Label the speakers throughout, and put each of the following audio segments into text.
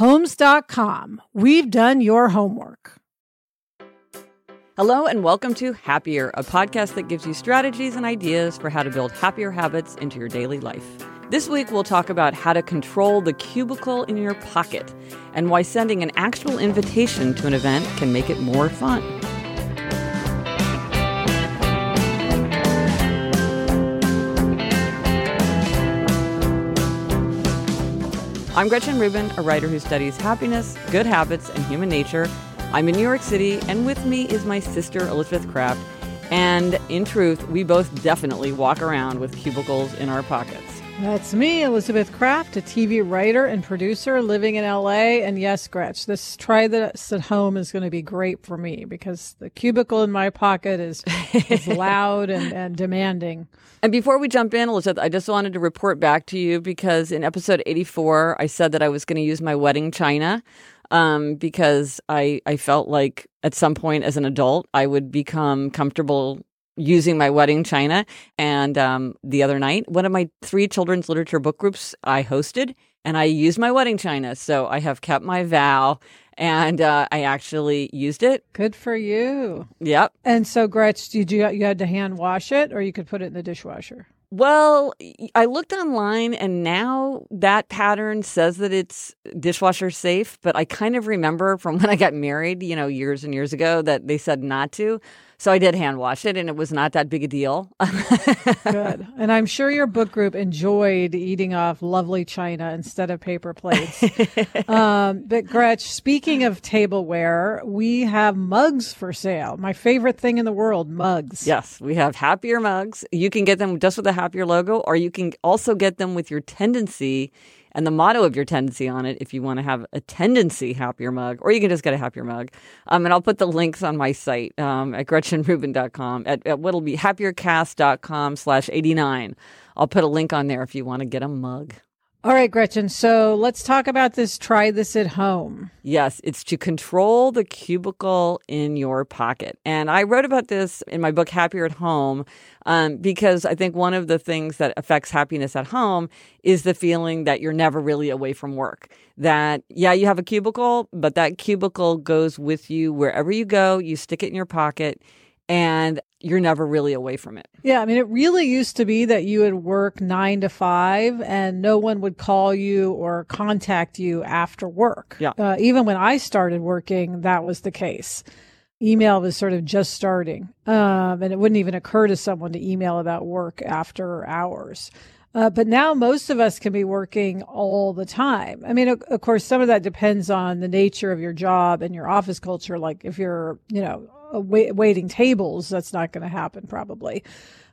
Speaker 1: Homes.com. We've done your homework.
Speaker 2: Hello, and welcome to Happier, a podcast that gives you strategies and ideas for how to build happier habits into your daily life. This week, we'll talk about how to control the cubicle in your pocket and why sending an actual invitation to an event can make it more fun. I'm Gretchen Rubin, a writer who studies happiness, good habits, and human nature. I'm in New York City, and with me is my sister, Elizabeth Craft. And in truth, we both definitely walk around with cubicles in our pockets.
Speaker 1: That's me, Elizabeth Craft, a TV writer and producer living in LA. And yes, Gretch, this try this at home is going to be great for me because the cubicle in my pocket is, is loud and, and demanding.
Speaker 2: And before we jump in, Elizabeth, I just wanted to report back to you because in episode 84, I said that I was going to use my wedding china um, because I, I felt like at some point as an adult, I would become comfortable using my wedding china. And um, the other night, one of my three children's literature book groups I hosted, and I used my wedding china. So I have kept my vow and uh, I actually used it.
Speaker 1: Good for you.
Speaker 2: Yep.
Speaker 1: And so, Gretch, did you you had to hand wash it, or you could put it in the dishwasher?
Speaker 2: Well, I looked online and now that pattern says that it's dishwasher safe, but I kind of remember from when I got married, you know, years and years ago that they said not to. So I did hand wash it and it was not that big a deal.
Speaker 1: Good. And I'm sure your book group enjoyed eating off lovely china instead of paper plates. um, but Gretch, speaking of tableware, we have mugs for sale. My favorite thing in the world, mugs.
Speaker 2: Yes, we have happier mugs. You can get them just with a happier logo, or you can also get them with your tendency and the motto of your tendency on it if you want to have a tendency happier mug, or you can just get a happier mug. Um, and I'll put the links on my site um, at gretchenrubin.com, at, at what'll be happiercast.com slash 89. I'll put a link on there if you want to get a mug.
Speaker 1: All right, Gretchen. So let's talk about this. Try this at home.
Speaker 2: Yes, it's to control the cubicle in your pocket. And I wrote about this in my book, Happier at Home, um, because I think one of the things that affects happiness at home is the feeling that you're never really away from work. That, yeah, you have a cubicle, but that cubicle goes with you wherever you go. You stick it in your pocket and you're never really away from it.
Speaker 1: Yeah, I mean, it really used to be that you would work nine to five and no one would call you or contact you after work.
Speaker 2: Yeah.
Speaker 1: Uh, even when I started working, that was the case. Email was sort of just starting, um, and it wouldn't even occur to someone to email about work after hours. Uh, but now most of us can be working all the time. I mean, of, of course, some of that depends on the nature of your job and your office culture. Like if you're, you know, wait, waiting tables, that's not going to happen probably.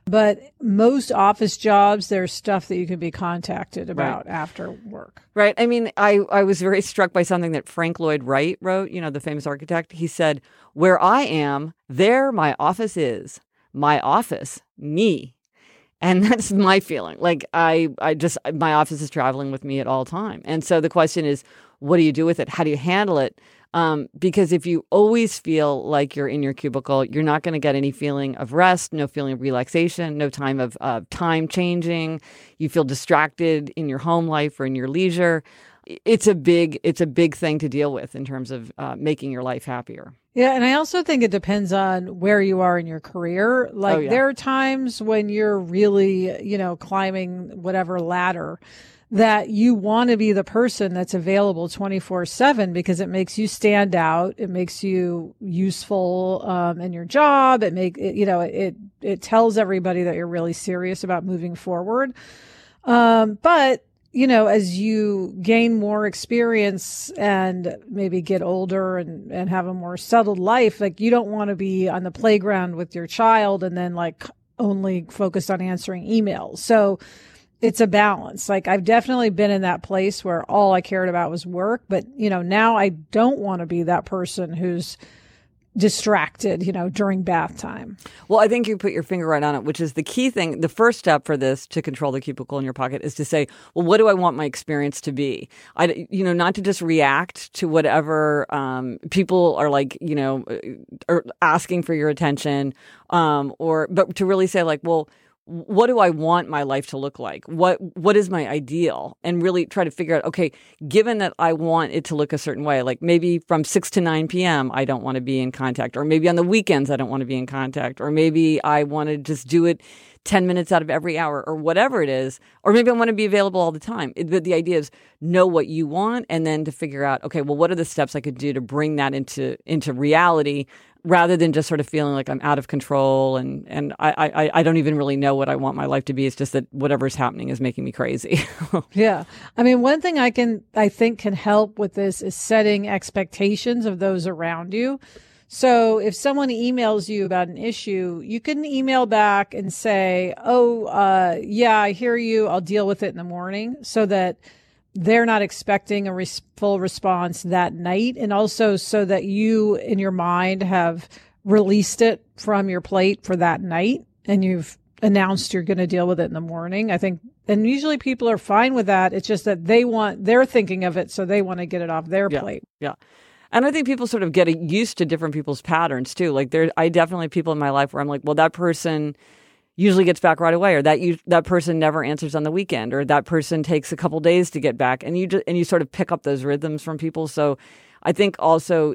Speaker 1: But most office jobs, there's stuff that you can be contacted about right. after work.
Speaker 2: Right. I mean, I, I was very struck by something that Frank Lloyd Wright wrote, you know, the famous architect. He said, Where I am, there my office is. My office, me. And that's my feeling. Like I, I just my office is traveling with me at all time. And so the question is, what do you do with it? How do you handle it? Um, because if you always feel like you're in your cubicle, you're not going to get any feeling of rest, no feeling of relaxation, no time of uh, time changing. You feel distracted in your home life or in your leisure. It's a big, it's a big thing to deal with in terms of uh, making your life happier.
Speaker 1: Yeah, and I also think it depends on where you are in your career. Like
Speaker 2: Oh, yeah.
Speaker 1: there are times when you're really, you know, climbing whatever ladder that you want to be the person that's available 24/7 because it makes you stand out, it makes you useful um, in your job, it make it, you know, it it tells everybody that you're really serious about moving forward. Um, but you know, as you gain more experience and maybe get older and, and have a more settled life, like you don't want to be on the playground with your child and then like only focused on answering emails. So it's a balance. Like I've definitely been in that place where all I cared about was work, but you know, now I don't want to be that person who's distracted, you know, during bath time.
Speaker 2: Well, I think you put your finger right on it, which is the key thing. The first step for this to control the cubicle in your pocket is to say, well, what do I want my experience to be? I, you know, not to just react to whatever um, people are like, you know, uh, are asking for your attention, um, or but to really say like, well. What do I want my life to look like? What what is my ideal? And really try to figure out, okay, given that I want it to look a certain way, like maybe from 6 to 9 p.m. I don't want to be in contact or maybe on the weekends I don't want to be in contact or maybe I want to just do it 10 minutes out of every hour or whatever it is or maybe I want to be available all the time. The, the idea is know what you want and then to figure out okay, well what are the steps I could do to bring that into into reality rather than just sort of feeling like I'm out of control and and I I, I don't even really know what I want my life to be. It's just that whatever's happening is making me crazy.
Speaker 1: Yeah. I mean, one thing I can, I think can help with this is setting expectations of those around you. So if someone emails you about an issue, you can email back and say, Oh, uh, yeah, I hear you. I'll deal with it in the morning so that they're not expecting a res- full response that night. And also so that you in your mind have released it from your plate for that night and you've announced you're going to deal with it in the morning. I think, and usually people are fine with that. It's just that they want, they're thinking of it. So they want to get it off their
Speaker 2: Yeah.
Speaker 1: plate.
Speaker 2: Yeah. And I think people sort of get used to different people's patterns too. Like there, I definitely have people in my life where I'm like, well, that person usually gets back right away, or that you, that person never answers on the weekend, or that person takes a couple days to get back, and you just and you sort of pick up those rhythms from people. So I think also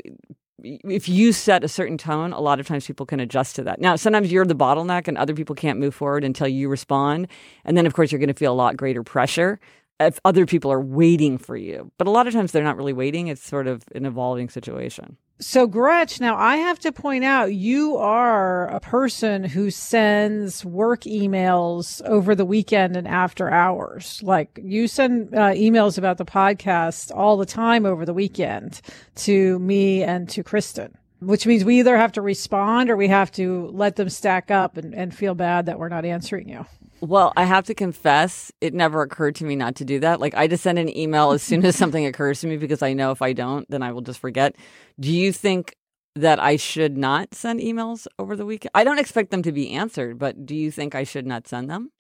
Speaker 2: if you set a certain tone, a lot of times people can adjust to that. Now, sometimes you're the bottleneck, and other people can't move forward until you respond, and then of course you're going to feel a lot greater pressure if other people are waiting for you. But a lot of times they're not really waiting. It's sort of an evolving situation.
Speaker 1: So, Gretch, now I have to point out you are a person who sends work emails over the weekend and after hours. Like you send uh, emails about the podcast all the time over the weekend to me and to Kristen, which means we either have to respond or we have to let them stack up and, and feel bad that we're not answering you.
Speaker 2: Well, I have to confess, it never occurred to me not to do that. Like, I just send an email as soon as something occurs to me because I know if I don't, then I will just forget. Do you think that I should not send emails over the weekend? I don't expect them to be answered, but do you think I should not send them?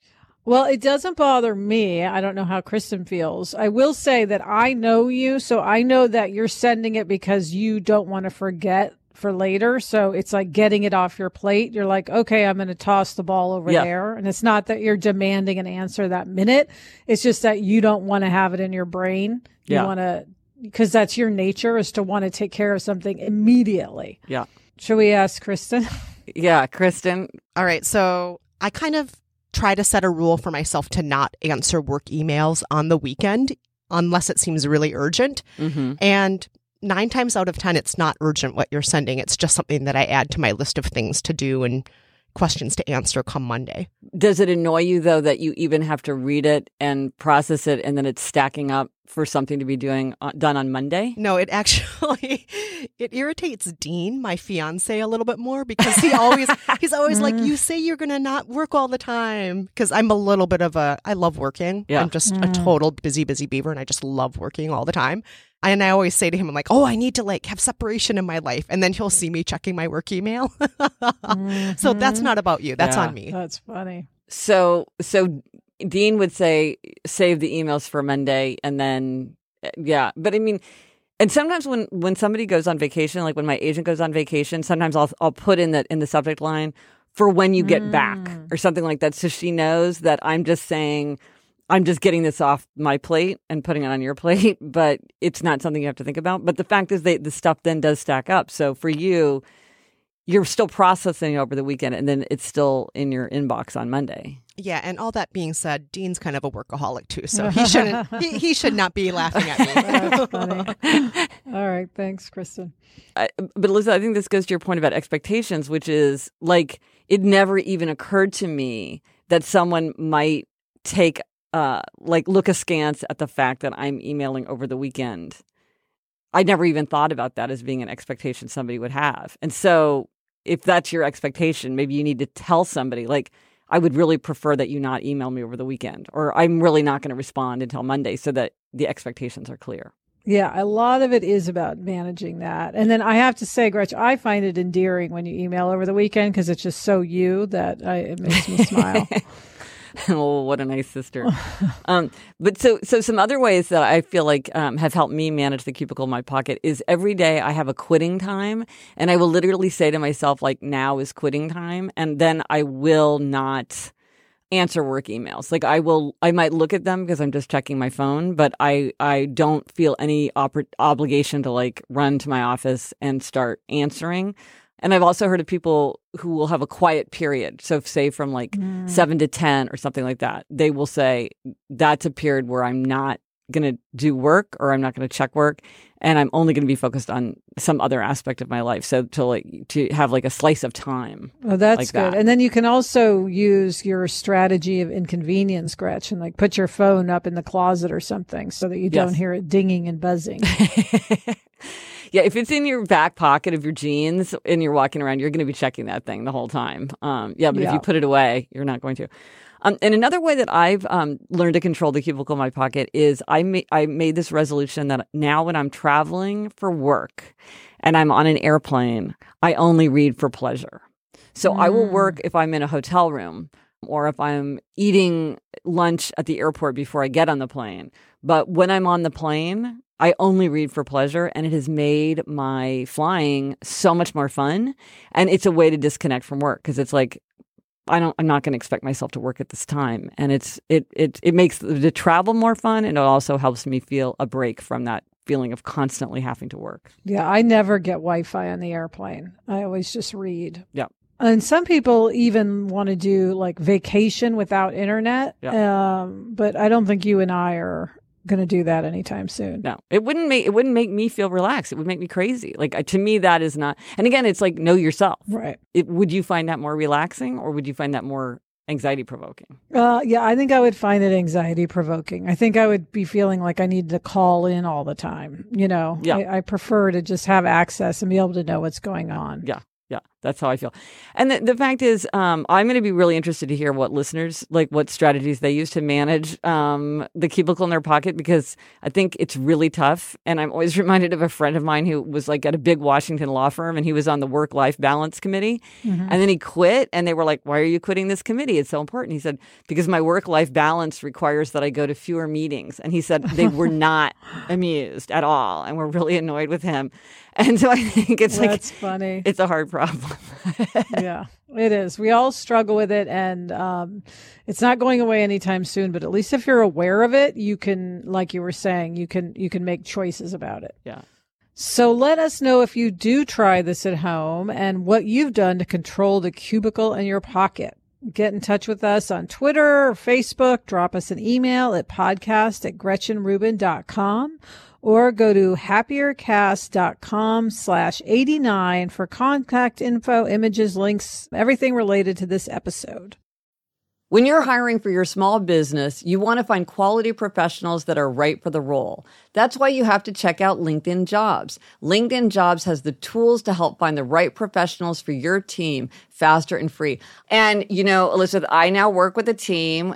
Speaker 1: Well, it doesn't bother me. I don't know how Kristen feels. I will say that I know you, so I know that you're sending it because you don't want to forget for later. So it's like getting it off your plate. You're like, okay, I'm going to toss the ball over
Speaker 2: Yeah.
Speaker 1: there. And it's not that you're demanding an answer that minute. It's just that you don't want to have it in your brain. You
Speaker 2: Yeah.
Speaker 1: want to, because that's your nature is to want to take care of something immediately.
Speaker 2: Yeah.
Speaker 1: Should we ask Kristen?
Speaker 2: Yeah, Kristen.
Speaker 3: All right. So I kind of try to set a rule for myself to not answer work emails on the weekend unless it seems really urgent.
Speaker 2: hmm
Speaker 3: And nine times out of 10, it's not urgent what you're sending. It's just something that I add to my list of things to do and questions to answer come Monday.
Speaker 2: Does it annoy you, though, that you even have to read it and process it and then it's stacking up for something to be doing uh, done on Monday?
Speaker 3: No, it actually it irritates Dean, my fiance, a little bit more because he always he's always like, "You say you're gonna not work all the time." Because I'm a little bit of a I love working.
Speaker 2: Yeah.
Speaker 3: I'm just a
Speaker 1: Mm.
Speaker 3: total busy, busy beaver, and I just love working all the time. And I always say to him, "I'm like, oh, I need to like have separation in my life," and then he'll see me checking my work email. so that's not about you. That's
Speaker 2: Yeah.
Speaker 3: on me.
Speaker 1: That's funny.
Speaker 2: So so Dean would say save the emails for Monday and then yeah, but I mean and sometimes when when somebody goes on vacation, like when my agent goes on vacation, sometimes I'll I'll put in the in the subject line for when you get mm. back or something like that so she knows that I'm just saying I'm just getting this off my plate and putting it on your plate, but it's not something you have to think about. But the fact is, they, the stuff then does stack up. So for you, you're still processing over the weekend and then it's still in your inbox on Monday.
Speaker 3: Yeah, and all that being said, Dean's kind of a workaholic too, so he shouldn't he, he should not be laughing at me.
Speaker 1: All right, thanks, Kristen.
Speaker 2: I, but Lisa, I think this goes to your point about expectations, which is like it never even occurred to me that someone might take uh like look askance at the fact that I'm emailing over the weekend. I never even thought about that as being an expectation somebody would have. And so if that's your expectation, maybe you need to tell somebody like I would really prefer that you not email me over the weekend, or I'm really not going to respond until Monday so that the expectations are clear.
Speaker 1: Yeah, a lot of it is about managing that. And then I have to say, Gretch, I find it endearing when you email over the weekend because it's just so you that I, it makes me smile.
Speaker 2: oh, what a nice sister. um, but so, so some other ways that I feel like um, have helped me manage the cubicle in my pocket is every day I have a quitting time, and I will literally say to myself, like, now is quitting time, and then I will not answer work emails. Like I will, I might look at them because I'm just checking my phone, but I, I don't feel any obligation to like run to my office and start answering. And I've also heard of people who will have a quiet period. So, say from like mm. seven to 10 or something like that, they will say, That's a period where I'm not going to do work or I'm not going to check work and I'm only going to be focused on some other aspect of my life. So to like to have like a slice of time.
Speaker 1: Oh, that's like good. That. And then you can also use your strategy of inconvenience, Gretchen, like put your phone up in the closet or something so that you don't hear it dinging and buzzing.
Speaker 2: Yeah, if it's in your back pocket of your jeans and you're walking around, you're going to be checking that thing the whole time. Um, yeah, but yeah. if you put it away, you're not going to. Um, and another way that I've um, learned to control the cubicle in my pocket is I ma- I made this resolution that now when I'm traveling for work and I'm on an airplane, I only read for pleasure. So mm. I will work mm. if I'm in a hotel room or if I'm eating lunch at the airport before I get on the plane. But when I'm on the plane, I only read for pleasure, and it has made my flying so much more fun. And it's a way to disconnect from work because it's like I don't. I'm not going to expect myself to work at this time, and it's it it it makes the, the travel more fun, and it also helps me feel a break from that feeling of constantly having to work.
Speaker 1: Yeah, I never get Wi-Fi on the airplane. I always just read.
Speaker 2: Yeah.
Speaker 1: And some people even want to do like vacation without internet. Yeah. Um, but I don't think you and I are going to do that anytime soon.
Speaker 2: No, it wouldn't make it wouldn't make me feel relaxed. It would make me crazy. Like to me, that is not. And again, it's like know yourself.
Speaker 1: Right.
Speaker 2: It, would you find that more relaxing, or would you find that more anxiety provoking?
Speaker 1: Uh, yeah, I think I would find it anxiety provoking. I think I would be feeling like I need to call in all the time. You know,
Speaker 2: yeah.
Speaker 1: I, I prefer to just have access and be able to know what's going on.
Speaker 2: Yeah. Yeah, that's how I feel. And the, the fact is, um, I'm going to be really interested to hear what listeners like, what strategies they use to manage um, the cubicle in their pocket because I think it's really tough. And I'm always reminded of a friend of mine who was like at a big Washington law firm and he was on the work life balance committee. Mm-hmm. And then he quit and they were like, Why are you quitting this committee? It's so important. He said, Because my work life balance requires that I go to fewer meetings. And he said they were not amused at all and were really annoyed with him. And so I think it's
Speaker 1: That's
Speaker 2: like
Speaker 1: funny.
Speaker 2: It's a hard problem.
Speaker 1: yeah, it is. We all struggle with it, and um, it's not going away anytime soon. But at least if you're aware of it, you can, like you were saying, you can you can make choices about it.
Speaker 2: Yeah.
Speaker 1: So let us know if you do try this at home and what you've done to control the cubicle in your pocket. Get in touch with us on Twitter or Facebook. Drop us an email at podcast at gretchenrubin.com or go to happiercast.com slash 89 for contact info, images, links, everything related to this episode.
Speaker 2: When you're hiring for your small business, you want to find quality professionals that are right for the role. That's why you have to check out LinkedIn Jobs. LinkedIn Jobs has the tools to help find the right professionals for your team faster and free. And, you know, Elizabeth, I now work with a team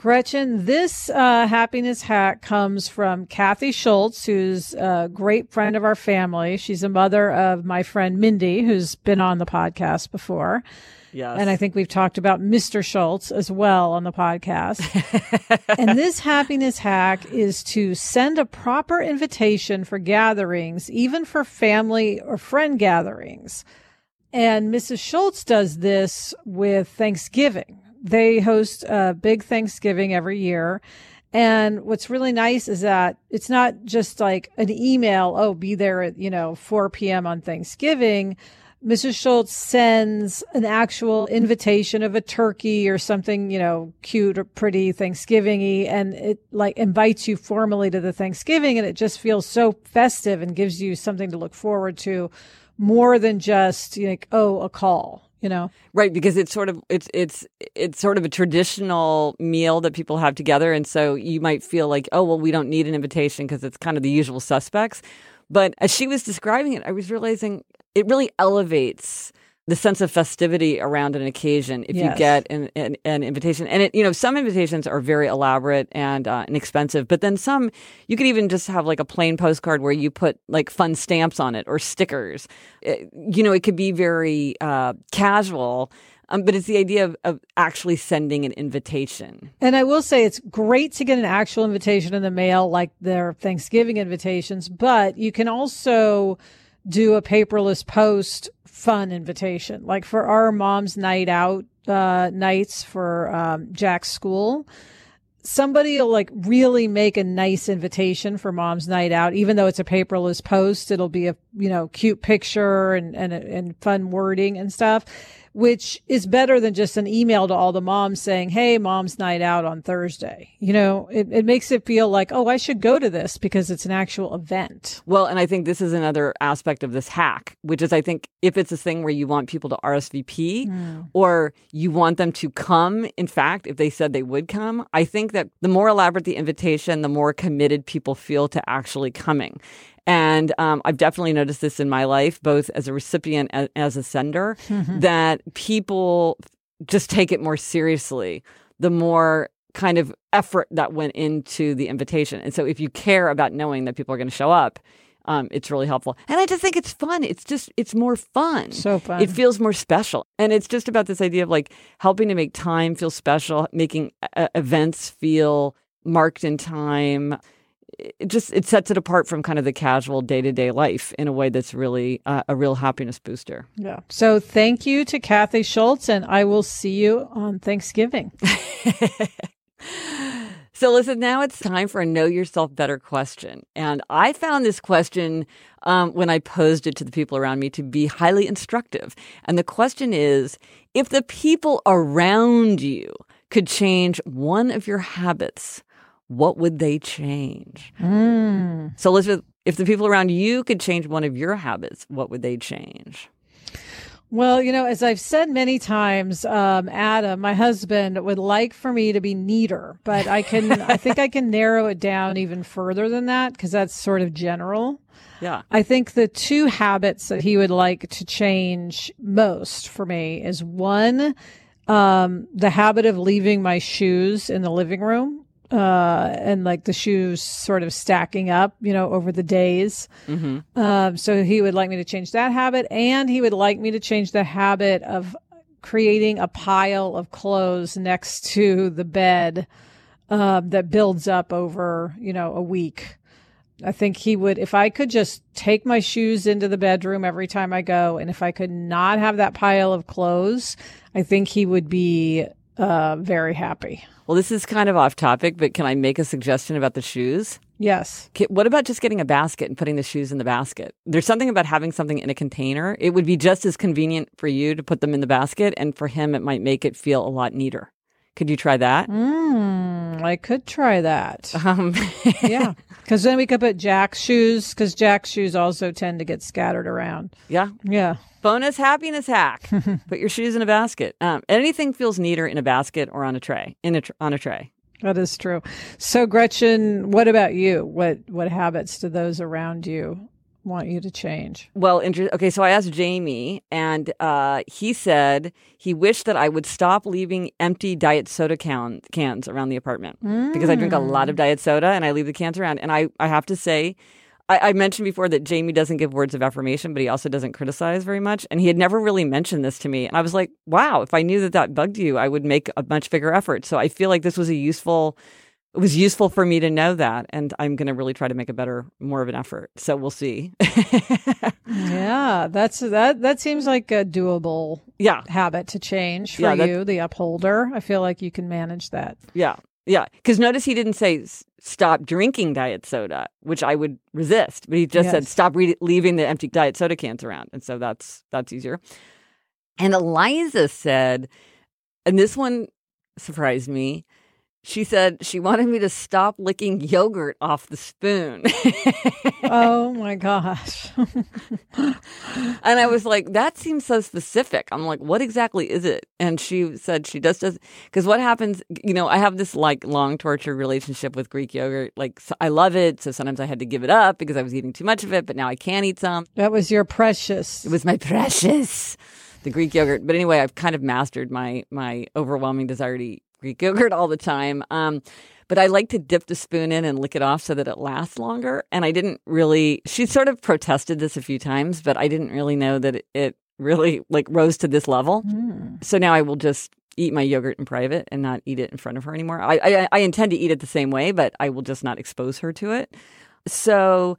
Speaker 1: Gretchen, this uh, happiness hack comes from Kathy Schultz, who's a great friend of our family. She's a mother of my friend Mindy, who's been on the podcast before.
Speaker 2: Yes.
Speaker 1: And I think we've talked about Mr. Schultz as well on the podcast. and this happiness hack is to send a proper invitation for gatherings, even for family or friend gatherings. And Mrs. Schultz does this with Thanksgiving they host a big Thanksgiving every year. And what's really nice is that it's not just like an email, oh, be there at, you know, 4 p.m. on Thanksgiving. Mrs. Schultz sends an actual invitation of a turkey or something, you know, cute or pretty Thanksgiving y, and it like invites you formally to the Thanksgiving and it just feels so festive and gives you something to look forward to more than just like, oh, a call you know?
Speaker 2: Right because it's sort of it's it's it's sort of a traditional meal that people have together and so you might feel like oh well we don't need an invitation because it's kind of the usual suspects. But as she was describing it i was realizing it really elevates the sense of festivity around an occasion if yes. you get an, an, an, invitation. And it, you know, some invitations are very elaborate and uh, inexpensive, but then some you could even just have like a plain postcard where you put like fun stamps on it or stickers. It, you know, it could be very uh, casual. Um, but it's the idea of, of actually sending an invitation.
Speaker 1: And I will say it's great to get an actual invitation in the mail, like their Thanksgiving invitations, but you can also do a paperless post fun invitation. Like for our mom's night out uh, nights for um, Jack's school, somebody will like really make a nice invitation for mom's night out, even though it's a paperless post. It'll be a you know cute picture and and and fun wording and stuff which is better than just an email to all the moms saying, Hey, mom's night out on Thursday. You know, it, it makes it feel like, Oh, I should go to this because it's an actual event.
Speaker 2: Well, and I think this is another aspect of this hack, which is I think if it's a thing where you want people to RSVP mm. or you want them to come, in fact, if they said they would come, I think that the more elaborate the invitation, the more committed people feel to actually coming. And um, I've definitely noticed this in my life, both as a recipient and as a sender, mm-hmm. that people just take it more seriously the more kind of effort that went into the invitation. And so if you care about knowing that people are going to show up, um, it's really helpful. And I just think it's fun. It's just, it's more fun.
Speaker 1: So fun.
Speaker 2: It feels more special. And it's just about this idea of like helping to make time feel special, making uh, events feel marked in time it just it sets it apart from kind of the casual day to day life in a way that's really uh, a real happiness booster.
Speaker 1: Yeah. So thank you to Kathy Schultz, and I will see you on Thanksgiving.
Speaker 2: So, listen, now it's time for a Know Yourself Better question. And I found this question um, when I posed it to the people around me to be highly instructive. And the question is if the people around you could change one of your habits, what would they change?
Speaker 1: Mm.
Speaker 2: So, Elizabeth, if the people around you could change one of your habits, what would they change?
Speaker 1: Well, you know, as I've said many times, um, Adam, my husband, would like for me to be neater, but I can, I think I can narrow it down even further than that because that's sort of general.
Speaker 2: Yeah.
Speaker 1: I think the two habits that he would like to change most for me is one, um, the habit of leaving my shoes in the living room uh, and like the shoes sort of stacking up, you know, over the days.
Speaker 2: Mm-hmm.
Speaker 1: Um, so he would like me to change that habit, and he would like me to change the habit of creating a pile of clothes next to the bed um, that builds up over, you know, a week. I think he would, if I could just take my shoes into the bedroom every time I go, and if I could not have that pile of clothes, I think he would be uh, very happy.
Speaker 2: Well, this is kind of off topic, but can I make a suggestion about the shoes?
Speaker 1: Yes.
Speaker 2: What about just getting a basket and putting the shoes in the basket? There's something about having something in a container. It would be just as convenient for you to put them in the basket, and for him, it might make it feel a lot neater. Could you try that?
Speaker 1: Mm, I could try that.
Speaker 2: Um,
Speaker 1: yeah. Because then we could put Jack's shoes, because Jack's shoes also tend to get scattered around.
Speaker 2: yeah.
Speaker 1: Yeah.
Speaker 2: Bonus happiness hack: put your shoes in a basket. Um, anything feels neater in a basket or on a tray. In a tr- on a tray.
Speaker 1: That is true. So, Gretchen, what about you? What what habits do those around you want you to change?
Speaker 2: Well, inter- okay, so I asked Jamie, and uh, he said he wished that I would stop leaving empty diet soda can- cans around the apartment because I drink a lot of diet soda and I leave the cans around. And I, I have to say, I, I mentioned before that Jamie doesn't give words of affirmation, but he also doesn't criticize very much. And he had never really mentioned this to me. And I was like, wow, if I knew that that bugged you, I would make a much bigger effort. So I feel like this was a useful. It was useful for me to know that, and I'm going to really try to make a better, more of an effort. So we'll see.
Speaker 1: Yeah, that's that. That seems like a doable
Speaker 2: yeah,
Speaker 1: habit to change for
Speaker 2: Yeah, that-
Speaker 1: you, the upholder. I feel like you can manage that.
Speaker 2: Yeah. Yeah. Because notice he didn't say stop drinking diet soda, which I would resist, but he just said stop re- leaving the empty diet soda cans around. And so that's that's easier. And Eliza said, and this one surprised me. She said she wanted me to stop licking yogurt off the spoon.
Speaker 1: oh my gosh.
Speaker 2: And I was like, that seems so specific. I'm like, what exactly is it? And she said she just does because what happens, you know, I have this like long torture relationship with Greek yogurt. Like, so I love it. So sometimes I had to give it up because I was eating too much of it, but now I can eat some.
Speaker 1: that was your precious.
Speaker 2: It was my precious, the Greek yogurt. But anyway, I've kind of mastered my my overwhelming desire to eat Greek yogurt all the time. Um, but I like to dip the spoon in and lick it off so that it lasts longer. And I didn't really. She sort of protested this a few times, but I didn't really know that it, it really like rose to this level.
Speaker 1: Mm.
Speaker 2: So now I will just eat my yogurt in private and not eat it in front of her anymore. I, I I intend to eat it the same way, but I will just not expose her to it. So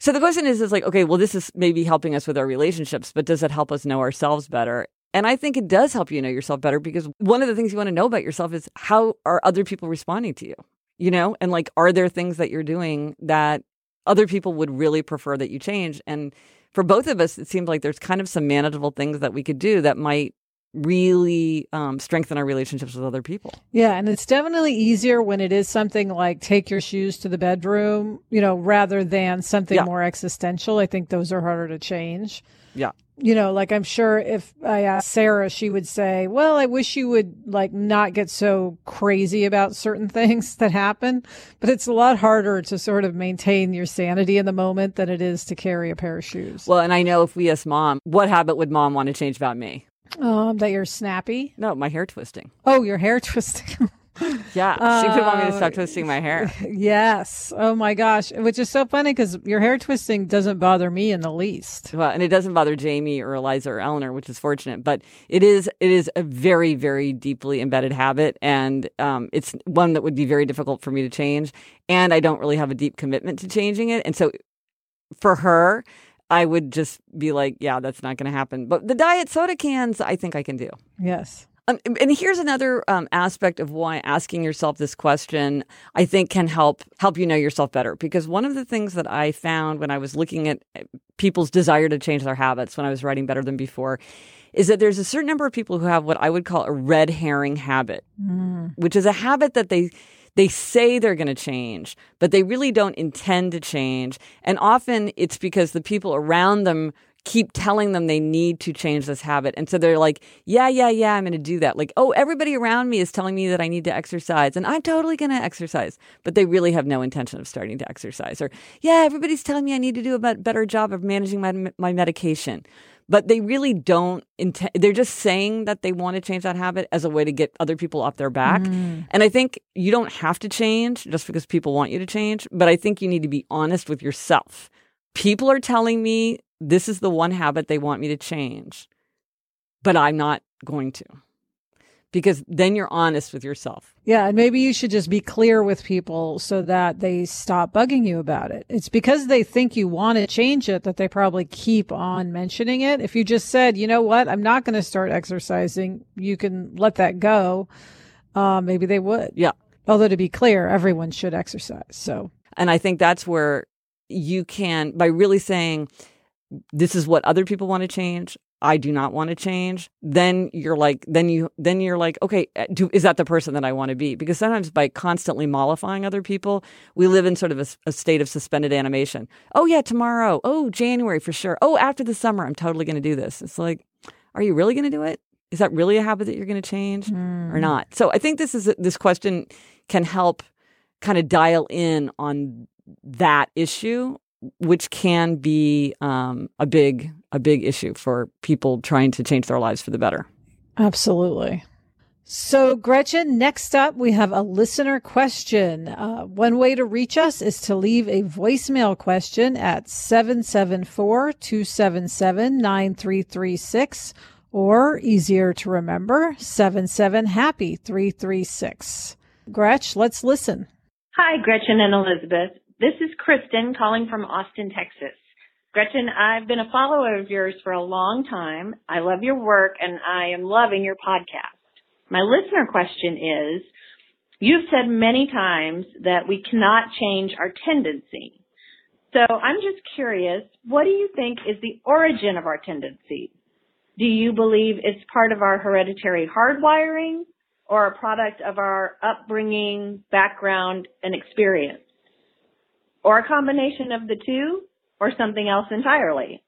Speaker 2: so the question is is like, okay, well this is maybe helping us with our relationships, but does it help us know ourselves better? And I think it does help you know yourself better because one of the things you want to know about yourself is how are other people responding to you? You know, and like are there things that you're doing that other people would really prefer that you change? And for both of us, it seems like there's kind of some manageable things that we could do that might really um, strengthen our relationships with other people.
Speaker 1: Yeah, and it's definitely easier when it is something like take your shoes to the bedroom, you know, rather than something
Speaker 2: Yeah.
Speaker 1: more existential. I think those are harder to change.
Speaker 2: Yeah.
Speaker 1: You know, like I'm sure if I asked Sarah, she would say, "Well, I wish you would like not get so crazy about certain things that happen." But it's a lot harder to sort of maintain your sanity in the moment than it is to carry a pair of shoes.
Speaker 2: Well, and I know if we ask mom, what habit would mom want to change about me?
Speaker 1: Um, that you're snappy.
Speaker 2: No, my hair twisting.
Speaker 1: Oh, your hair twisting.
Speaker 2: Yeah, she would want me to stop twisting my hair.
Speaker 1: Yes. Oh my gosh, which is so funny because your hair twisting doesn't bother me in the least.
Speaker 2: Well, and it doesn't bother Jamie or Eliza or Eleanor, which is fortunate. But it is it is a very very deeply embedded habit, and um, it's one that would be very difficult for me to change. And I don't really have a deep commitment to changing it, and so for her. I would just be like, yeah, that's not going to happen. But the diet soda cans, I think I can do.
Speaker 1: Yes.
Speaker 2: Um, and here's another um, aspect of why asking yourself this question, I think, can help help you know yourself better. Because one of the things that I found when I was looking at uh, people's desire to change their habits when I was writing Better Than Before, is that there's a certain number of people who have what I would call a red herring habit, mm. which is a habit that they they say they're going to change, but they really don't intend to change. And often it's because the people around them keep telling them they need to change this habit. And so they're like, yeah, yeah, yeah, I'm going to do that. Like, oh, everybody around me is telling me that I need to exercise and I'm totally going to exercise. But they really have no intention of starting to exercise. Or, yeah, everybody's telling me I need to do a better job of managing my, my medication. But they really don't intend, they're just saying that they want to change that habit as a way to get other people off their back. Mm. And I think you don't have to change just because people want you to change. But I think you need to be honest with yourself. People are telling me this is the one habit they want me to change, but I'm not going to. Because then you're honest with yourself.
Speaker 1: Yeah, and maybe you should just be clear with people so that they stop bugging you about it. It's because they think you want to change it that they probably keep on mentioning it. If you just said, you know what, I'm not going to start exercising, you can let that go. Uh, maybe they would.
Speaker 2: Yeah.
Speaker 1: Although to be clear, everyone should exercise. So,
Speaker 2: and I think that's where you can, by really saying, this is what other people want to change. I do not want to change. Then you're like, then you, then you're like, okay, uh, do, is that the person that I want to be? Because sometimes by constantly mollifying other people, we live in sort of a, a state of suspended animation. Oh yeah, tomorrow. Oh, January for sure. Oh, after the summer, I'm totally going to do this. It's like, are you really going to do it? Is that really a habit that you're going to change mm. or not? So I think this is this question can help kind of dial in on that issue which can be um, a big a big issue for people trying to change their lives for the better.
Speaker 1: Absolutely. So, Gretchen, next up, we have a listener question. Uh, one way to reach us is to leave a voicemail question at 774 277 9336, or easier to remember, 77 Happy 336. Gretch, let's listen.
Speaker 4: Hi, Gretchen and Elizabeth. This is Kristen calling from Austin, Texas. Gretchen, I've been a follower of yours for a long time. I love your work and I am loving your podcast. My listener question is, you've said many times that we cannot change our tendency. So I'm just curious, what do you think is the origin of our tendency? Do you believe it's part of our hereditary hardwiring or a product of our upbringing, background, and experience? Or a combination of the two or something else entirely.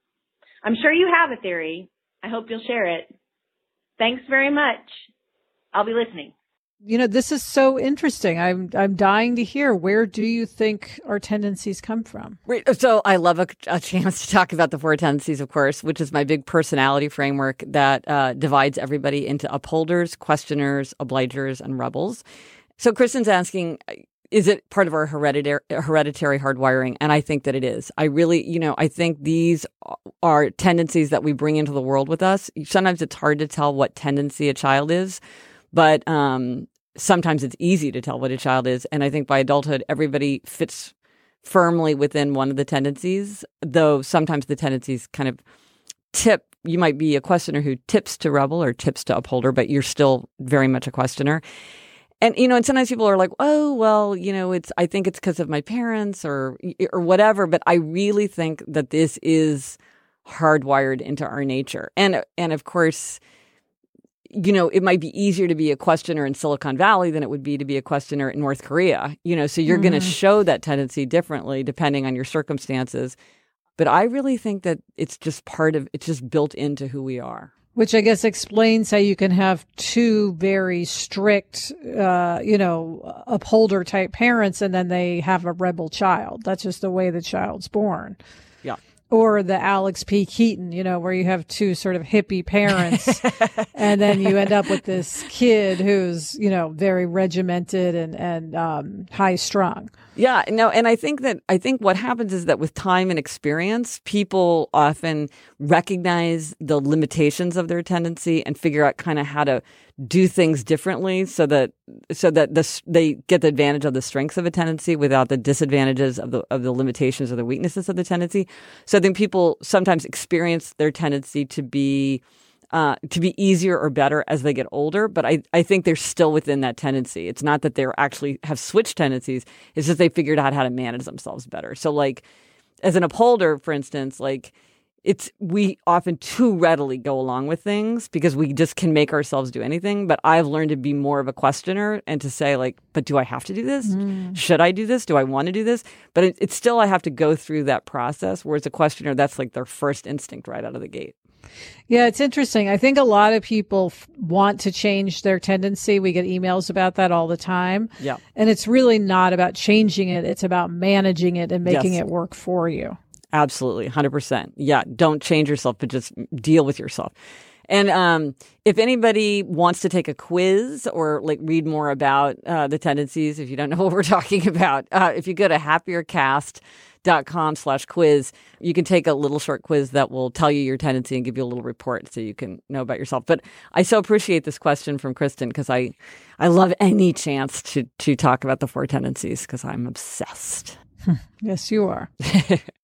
Speaker 4: I'm sure you have a theory. I hope you'll share it. Thanks very much. I'll be listening.
Speaker 1: You know, this is so interesting. I'm I'm dying to hear where do you think our tendencies come from?
Speaker 2: So I love a, a chance to talk about the four tendencies, of course, which is my big personality framework that uh, divides everybody into upholders, questioners, obligers, and rebels. So Kristen's asking, is it part of our hereditary hereditary hardwiring and i think that it is. I really you know i think these are tendencies that we bring into the world with us. Sometimes it's hard to tell what tendency a child is but um, sometimes it's easy to tell what a child is and i think by adulthood everybody fits firmly within one of the tendencies though sometimes the tendencies kind of tip you might be a questioner who tips to rebel or tips to upholder but you're still very much a questioner and you know and sometimes people are like oh well you know it's i think it's because of my parents or or whatever but i really think that this is hardwired into our nature. And and of course you know it might be easier to be a questioner in silicon valley than it would be to be a questioner in north korea you know so you're mm. going to show that tendency differently depending on your circumstances. But i really think that it's just part of it's just built into who we are
Speaker 1: which I guess explains how you can have two very strict, uh, you know, upholder type parents and then they have a rebel child. That's just the way the child's born.
Speaker 2: Yeah.
Speaker 1: or the Alex P. Keaton, you know, where you have two sort of hippie parents and then you end up with this kid who's, you know, very regimented and, and um, high strung.
Speaker 2: Yeah, no, and I think that I think what happens is that with time and experience, people often recognize the limitations of their tendency and figure out kind of how to do things differently so that so that they get the advantage of the strengths of a tendency without the disadvantages of the of the limitations or the weaknesses of the tendency. So I think people sometimes experience their tendency to be uh, to be easier or better as they get older. But I, I think they're still within that tendency. It's not that they're actually have switched tendencies. It's just they figured out how to manage themselves better. So like as an upholder, for instance, like it's we often too readily go along with things because we just can make ourselves do anything but i've learned to be more of a questioner and to say like but do i have to do this mm. should i do this do i want to do this but it, it's still i have to go through that process whereas a questioner that's like their first instinct right out of the gate
Speaker 1: yeah, it's interesting. I think a lot of people f- want to change their tendency. We get emails about that all the time.
Speaker 2: Yeah.
Speaker 1: And it's really not about changing it, it's about managing it and making yes. it work for you.
Speaker 2: Absolutely. 100%. Yeah. Don't change yourself, but just deal with yourself. And um, if anybody wants to take a quiz or like read more about uh, the tendencies, if you don't know what we're talking about, uh, if you go to happiercast dot com slash quiz. You can take a little short quiz that will tell you your tendency and give you a little report so you can know about yourself. But i so appreciate this question from kristen because i i love any chance to to talk about the four tendencies because i'm obsessed.
Speaker 1: Yes you are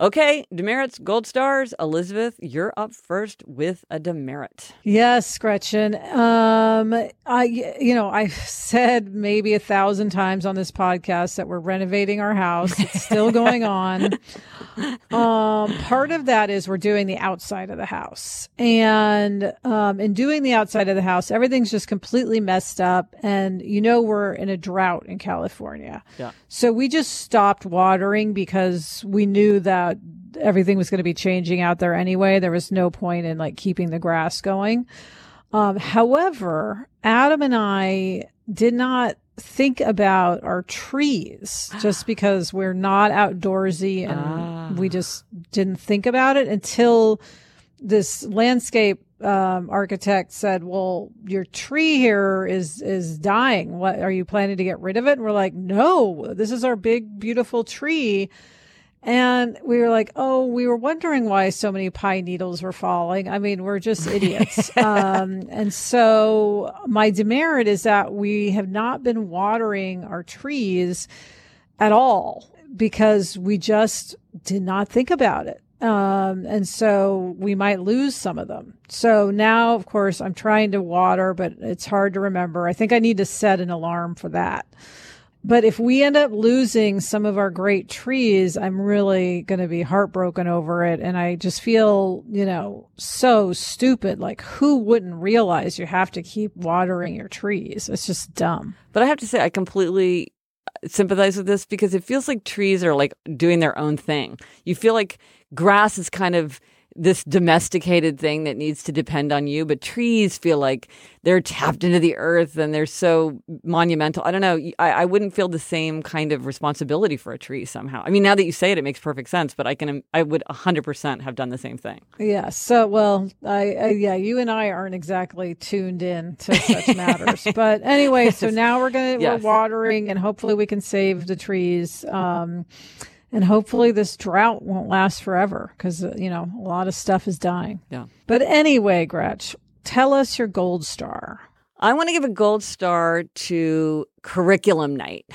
Speaker 2: Okay, demerits, gold stars. Elizabeth, you're up first with a demerit.
Speaker 1: Yes, Gretchen. Um, I, you know, I've said maybe a thousand times on this podcast that we're renovating our house. It's still going on. Um, part of that is we're doing the outside of the house, and um, in doing the outside of the house, everything's just completely messed up. And you know, we're in a drought in California.
Speaker 2: Yeah.
Speaker 1: So we just stopped watering because we knew that everything was going to be changing out there anyway. There was no point in like keeping the grass going. Um, however, Adam and I did not think about our trees just because we're not outdoorsy and ah. we just didn't think about it until this landscape um, architect said, "Well, your tree here is is dying. What are you planning to get rid of it?" And we're like, "No, this is our big, beautiful tree." And we were like, oh, we were wondering why so many pine needles were falling. I mean, we're just idiots. um, and so my demerit is that we have not been watering our trees at all because we just did not think about it. Um, and so we might lose some of them. So now, of course, I'm trying to water, but it's hard to remember. I think I need to set an alarm for that. But if we end up losing some of our great trees, I'm really going to be heartbroken over it. And I just feel, you know, so stupid. Like, who wouldn't realize you have to keep watering your trees? It's just dumb.
Speaker 2: But I have to say, I completely uh, sympathize with this because it feels like trees are like doing their own thing. You feel like grass is kind of this domesticated thing that needs to depend on you. But trees feel like they're tapped into the earth and they're so monumental. I don't know. I, I wouldn't feel the same kind of responsibility for a tree somehow. I mean, now that you say it, it makes perfect sense. But I can, I would hundred percent have done the same thing.
Speaker 1: Yeah. So, well, I, I, yeah, you and I aren't exactly tuned in to such matters. but anyway, so now we're gonna yes. we're watering and hopefully we can save the trees. Um, And hopefully this drought won't last forever because, uh, you know, a lot of stuff is dying.
Speaker 2: Yeah.
Speaker 1: But anyway, Gretch, tell us your gold star.
Speaker 2: I want to give a gold star to curriculum night.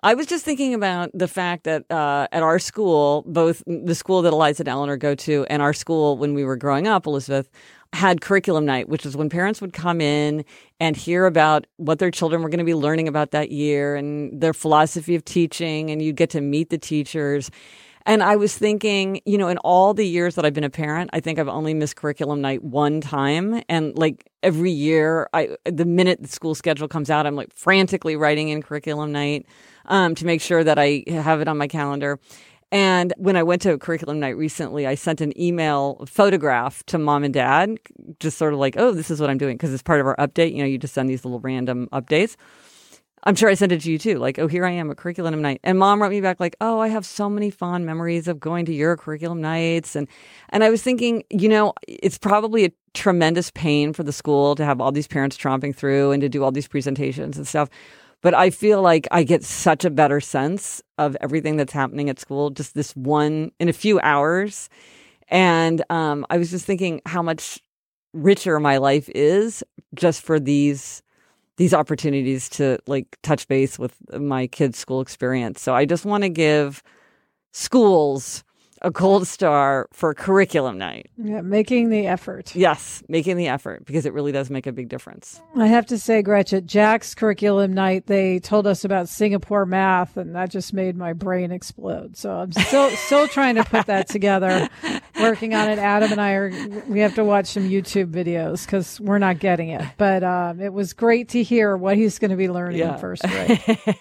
Speaker 2: I was just thinking about the fact that uh, at our school, both the school that Eliza and Eleanor go to and our school when we were growing up, Elizabeth, had curriculum night, which is when parents would come in and hear about what their children were going to be learning about that year and their philosophy of teaching, and you'd get to meet the teachers. And I was thinking, you know, in all the years that I've been a parent, I think I've only missed curriculum night one time. And like every year, I the minute the school schedule comes out, I'm like frantically writing in curriculum night um, to make sure that I have it on my calendar. And when I went to a curriculum night recently, I sent an email photograph to mom and dad, just sort of like, oh, this is what I'm doing. Because it's part of our update. You know, you just send these little random updates. I'm sure I sent it to you too. Like, oh, here I am at curriculum night. And mom wrote me back like, oh, I have so many fond memories of going to your curriculum nights. And, and I was thinking, you know, it's probably a tremendous pain for the school to have all these parents tromping through and to do all these presentations and stuff. But I feel like I get such a better sense of everything that's happening at school, just this one in a few hours. And um, I was just thinking how much richer my life is just for these these opportunities to like touch base with my kids' school experience. So I just want to give schools a gold star for curriculum night.
Speaker 1: Yeah, making the effort.
Speaker 2: Yes, making the effort because it really does make a big difference.
Speaker 1: I have to say, Gretchen, Jack's curriculum night, they told us about Singapore math, and that just made my brain explode. So I'm still still trying to put that together, working on it. Adam and I are we have to watch some YouTube videos because we're not getting it. But um, it was great to hear what he's going to be learning
Speaker 2: Yeah.
Speaker 1: in first grade.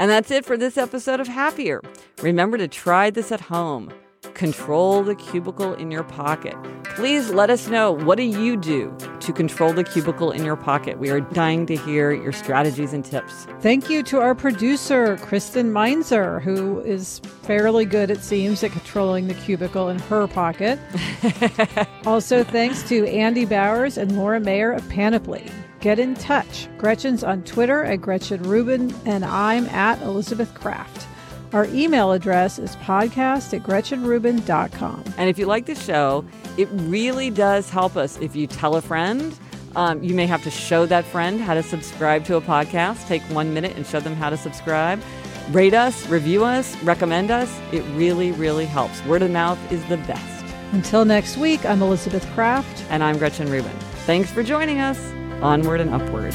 Speaker 2: And that's it for this episode of Happier. Remember to try this at home. Control the cubicle in your pocket. Please let us know what do you do to control the cubicle in your pocket. We are dying to hear your strategies and tips.
Speaker 1: Thank you to our producer, Kristen Meinzer, who is fairly good, it seems, at controlling the cubicle in her pocket. also, thanks to Andy Bowers and Laura Mayer of Panoply. Get in touch. Gretchen's on Twitter at Gretchen Rubin, and I'm at Elizabeth Craft. Our email address is podcast at gretchenrubin.com.
Speaker 2: And if you like the show, it really does help us if you tell a friend. Um, you may have to show that friend how to subscribe to a podcast. Take one minute and show them how to subscribe. Rate us, review us, recommend us. It really, really helps. Word of mouth is the best.
Speaker 1: Until next week, I'm Elizabeth Craft.
Speaker 2: And I'm Gretchen Rubin. Thanks for joining us. Onward and upward.